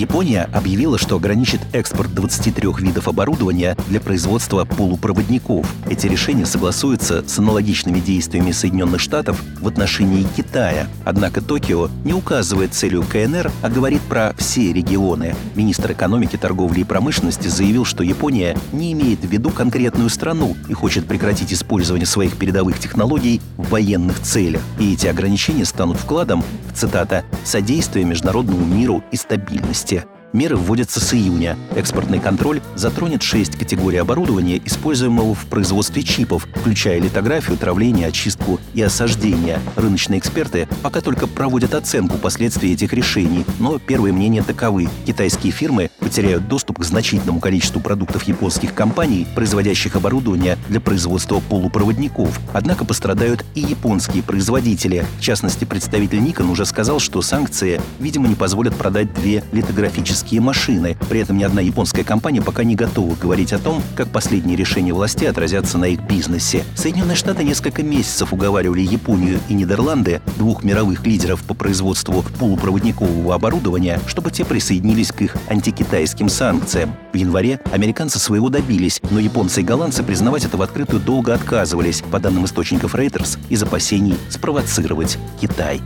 Япония объявила, что ограничит экспорт 23 видов оборудования для производства полупроводников. Эти решения согласуются с аналогичными действиями Соединенных Штатов в отношении Китая. Однако Токио не указывает целью КНР, а говорит про все регионы. Министр экономики, торговли и промышленности заявил, что Япония не имеет в виду конкретную страну и хочет прекратить использование своих передовых технологий в военных целях. И эти ограничения станут вкладом в, цитата, «содействие международному миру и стабильности» месте – Меры вводятся с июня. Экспортный контроль затронет шесть категорий оборудования, используемого в производстве чипов, включая литографию, травление, очистку и осаждение. Рыночные эксперты пока только проводят оценку последствий этих решений, но первые мнения таковы. Китайские фирмы потеряют доступ к значительному количеству продуктов японских компаний, производящих оборудование для производства полупроводников. Однако пострадают и японские производители. В частности, представитель Nikon уже сказал, что санкции, видимо, не позволят продать две литографические космические машины. При этом ни одна японская компания пока не готова говорить о том, как последние решения власти отразятся на их бизнесе. Соединенные Штаты несколько месяцев уговаривали Японию и Нидерланды, двух мировых лидеров по производству полупроводникового оборудования, чтобы те присоединились к их антикитайским санкциям. В январе американцы своего добились, но японцы и голландцы признавать это в открытую долго отказывались, по данным источников Reuters, из опасений спровоцировать Китай.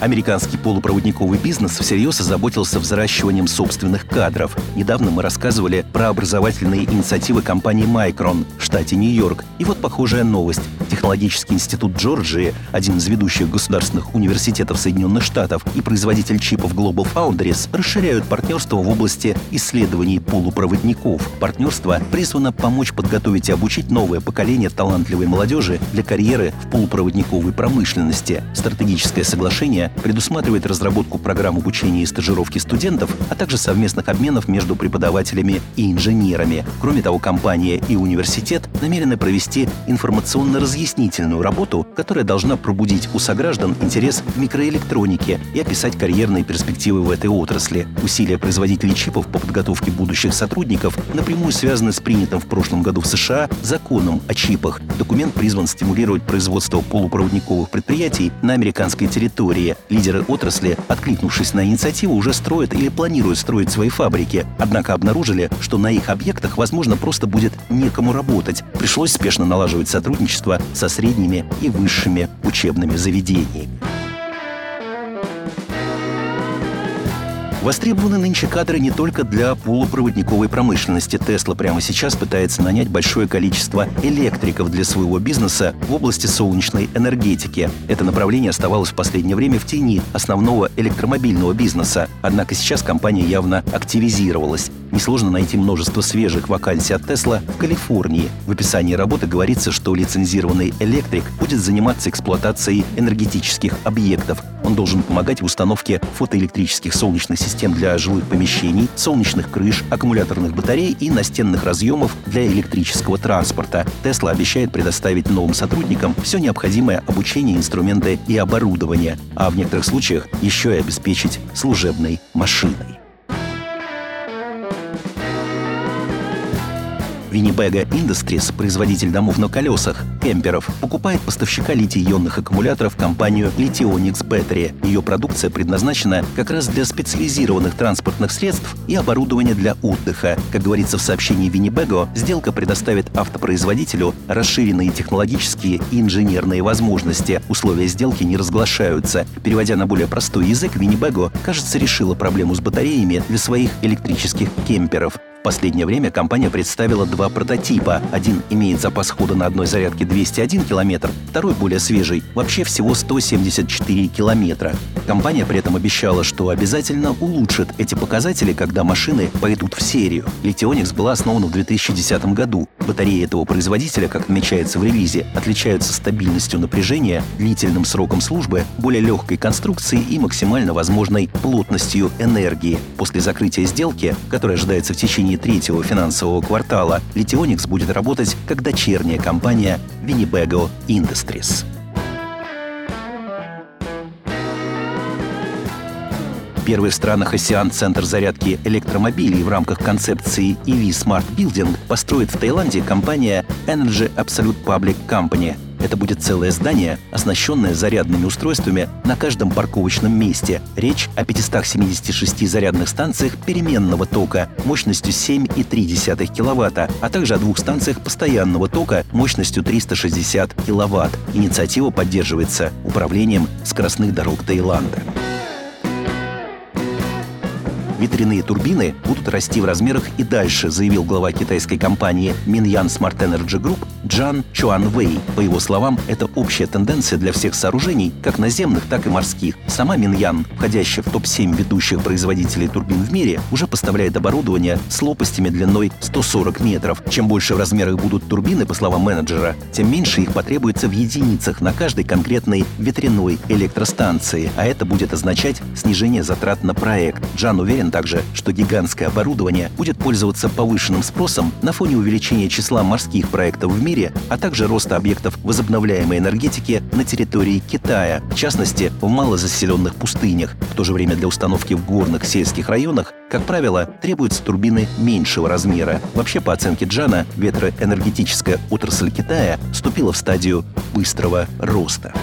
Американский полупроводниковый бизнес всерьез озаботился взращиванием собственных кадров. Недавно мы рассказывали про образовательные инициативы компании Micron в штате Нью-Йорк. И вот похожая новость. Технологический институт Джорджии, один из ведущих государственных университетов Соединенных Штатов и производитель чипов Global Foundries расширяют партнерство в области исследований полупроводников. Партнерство призвано помочь подготовить и обучить новое поколение талантливой молодежи для карьеры в полупроводниковой промышленности. Стратегическое соглашение предусматривает разработку программ обучения и стажировки студентов, а также совместных обменов между преподавателями и инженерами. Кроме того, компания и университет намерены провести информационно-разъяснительную работу, которая должна пробудить у сограждан интерес к микроэлектронике и описать карьерные перспективы в этой отрасли. Усилия производителей чипов по подготовке будущих сотрудников напрямую связаны с принятым в прошлом году в США законом о чипах. Документ призван стимулировать производство полупроводниковых предприятий на американской территории. Лидеры отрасли, откликнувшись на инициативу, уже строят или планируют строить свои фабрики. Однако обнаружили, что на их объектах, возможно, просто будет некому работать. Пришлось спешно налаживать сотрудничество со средними и высшими учебными заведениями. Востребованы нынче кадры не только для полупроводниковой промышленности. Тесла прямо сейчас пытается нанять большое количество электриков для своего бизнеса в области солнечной энергетики. Это направление оставалось в последнее время в тени основного электромобильного бизнеса. Однако сейчас компания явно активизировалась. Несложно найти множество свежих вакансий от Тесла в Калифорнии. В описании работы говорится, что лицензированный электрик будет заниматься эксплуатацией энергетических объектов. Он должен помогать в установке фотоэлектрических солнечных систем для жилых помещений, солнечных крыш, аккумуляторных батарей и настенных разъемов для электрического транспорта. Тесла обещает предоставить новым сотрудникам все необходимое обучение, инструменты и оборудование, а в некоторых случаях еще и обеспечить служебной машиной. Winnipega Industries, производитель домов на колесах, кемперов, покупает поставщика литий-ионных аккумуляторов компанию Lithionics Battery. Ее продукция предназначена как раз для специализированных транспортных средств и оборудования для отдыха. Как говорится в сообщении Winnipego, сделка предоставит автопроизводителю расширенные технологические и инженерные возможности. Условия сделки не разглашаются. Переводя на более простой язык, Winnipego, кажется, решила проблему с батареями для своих электрических кемперов. Последнее время компания представила два прототипа. Один имеет запас хода на одной зарядке 201 км, второй более свежий, вообще всего 174 км. Компания при этом обещала, что обязательно улучшит эти показатели, когда машины пойдут в серию. Lithionics была основана в 2010 году. Батареи этого производителя, как отмечается в релизе, отличаются стабильностью напряжения, длительным сроком службы, более легкой конструкцией и максимально возможной плотностью энергии. После закрытия сделки, которая ожидается в течение третьего финансового квартала Lithionics будет работать как дочерняя компания Winnebago Industries. Первый в странах «Осиан» центр зарядки электромобилей в рамках концепции EV Smart Building построит в Таиланде компания Energy Absolute Public Company – это будет целое здание, оснащенное зарядными устройствами на каждом парковочном месте. Речь о 576 зарядных станциях переменного тока мощностью 7,3 кВт, а также о двух станциях постоянного тока мощностью 360 кВт. Инициатива поддерживается Управлением скоростных дорог Таиланда. Ветряные турбины будут расти в размерах и дальше, заявил глава китайской компании Minyan Smart Energy Group Джан Чуан Вэй. По его словам, это общая тенденция для всех сооружений, как наземных, так и морских. Сама Миньян, входящая в топ-7 ведущих производителей турбин в мире, уже поставляет оборудование с лопастями длиной 140 метров. Чем больше в размерах будут турбины, по словам менеджера, тем меньше их потребуется в единицах на каждой конкретной ветряной электростанции, а это будет означать снижение затрат на проект. Джан уверен, Уверен также, что гигантское оборудование будет пользоваться повышенным спросом на фоне увеличения числа морских проектов в мире, а также роста объектов возобновляемой энергетики на территории Китая, в частности, в малозаселенных пустынях. В то же время для установки в горных сельских районах как правило, требуются турбины меньшего размера. Вообще, по оценке Джана, ветроэнергетическая отрасль Китая вступила в стадию быстрого роста.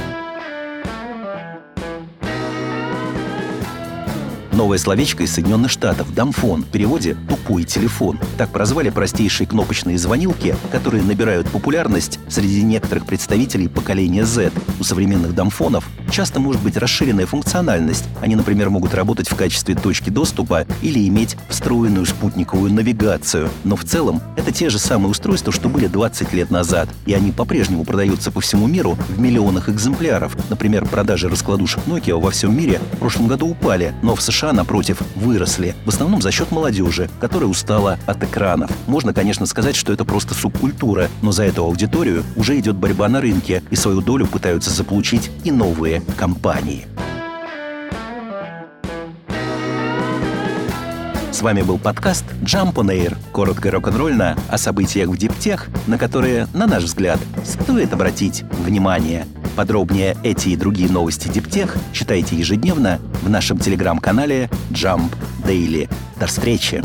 Новое словечко из Соединенных Штатов – «дамфон» в переводе «тупой телефон». Так прозвали простейшие кнопочные звонилки, которые набирают популярность среди некоторых представителей поколения Z. У современных дамфонов часто может быть расширенная функциональность. Они, например, могут работать в качестве точки доступа или иметь встроенную спутниковую навигацию. Но в целом это те же самые устройства, что были 20 лет назад. И они по-прежнему продаются по всему миру в миллионах экземпляров. Например, продажи раскладушек Nokia во всем мире в прошлом году упали, но в США США, напротив, выросли. В основном за счет молодежи, которая устала от экранов. Можно, конечно, сказать, что это просто субкультура, но за эту аудиторию уже идет борьба на рынке, и свою долю пытаются заполучить и новые компании. С вами был подкаст Jump on Air. Коротко рок-н-ролльно о событиях в диптех, на которые, на наш взгляд, стоит обратить внимание. Подробнее эти и другие новости Диптех читайте ежедневно в нашем телеграм-канале Jump Daily. До встречи!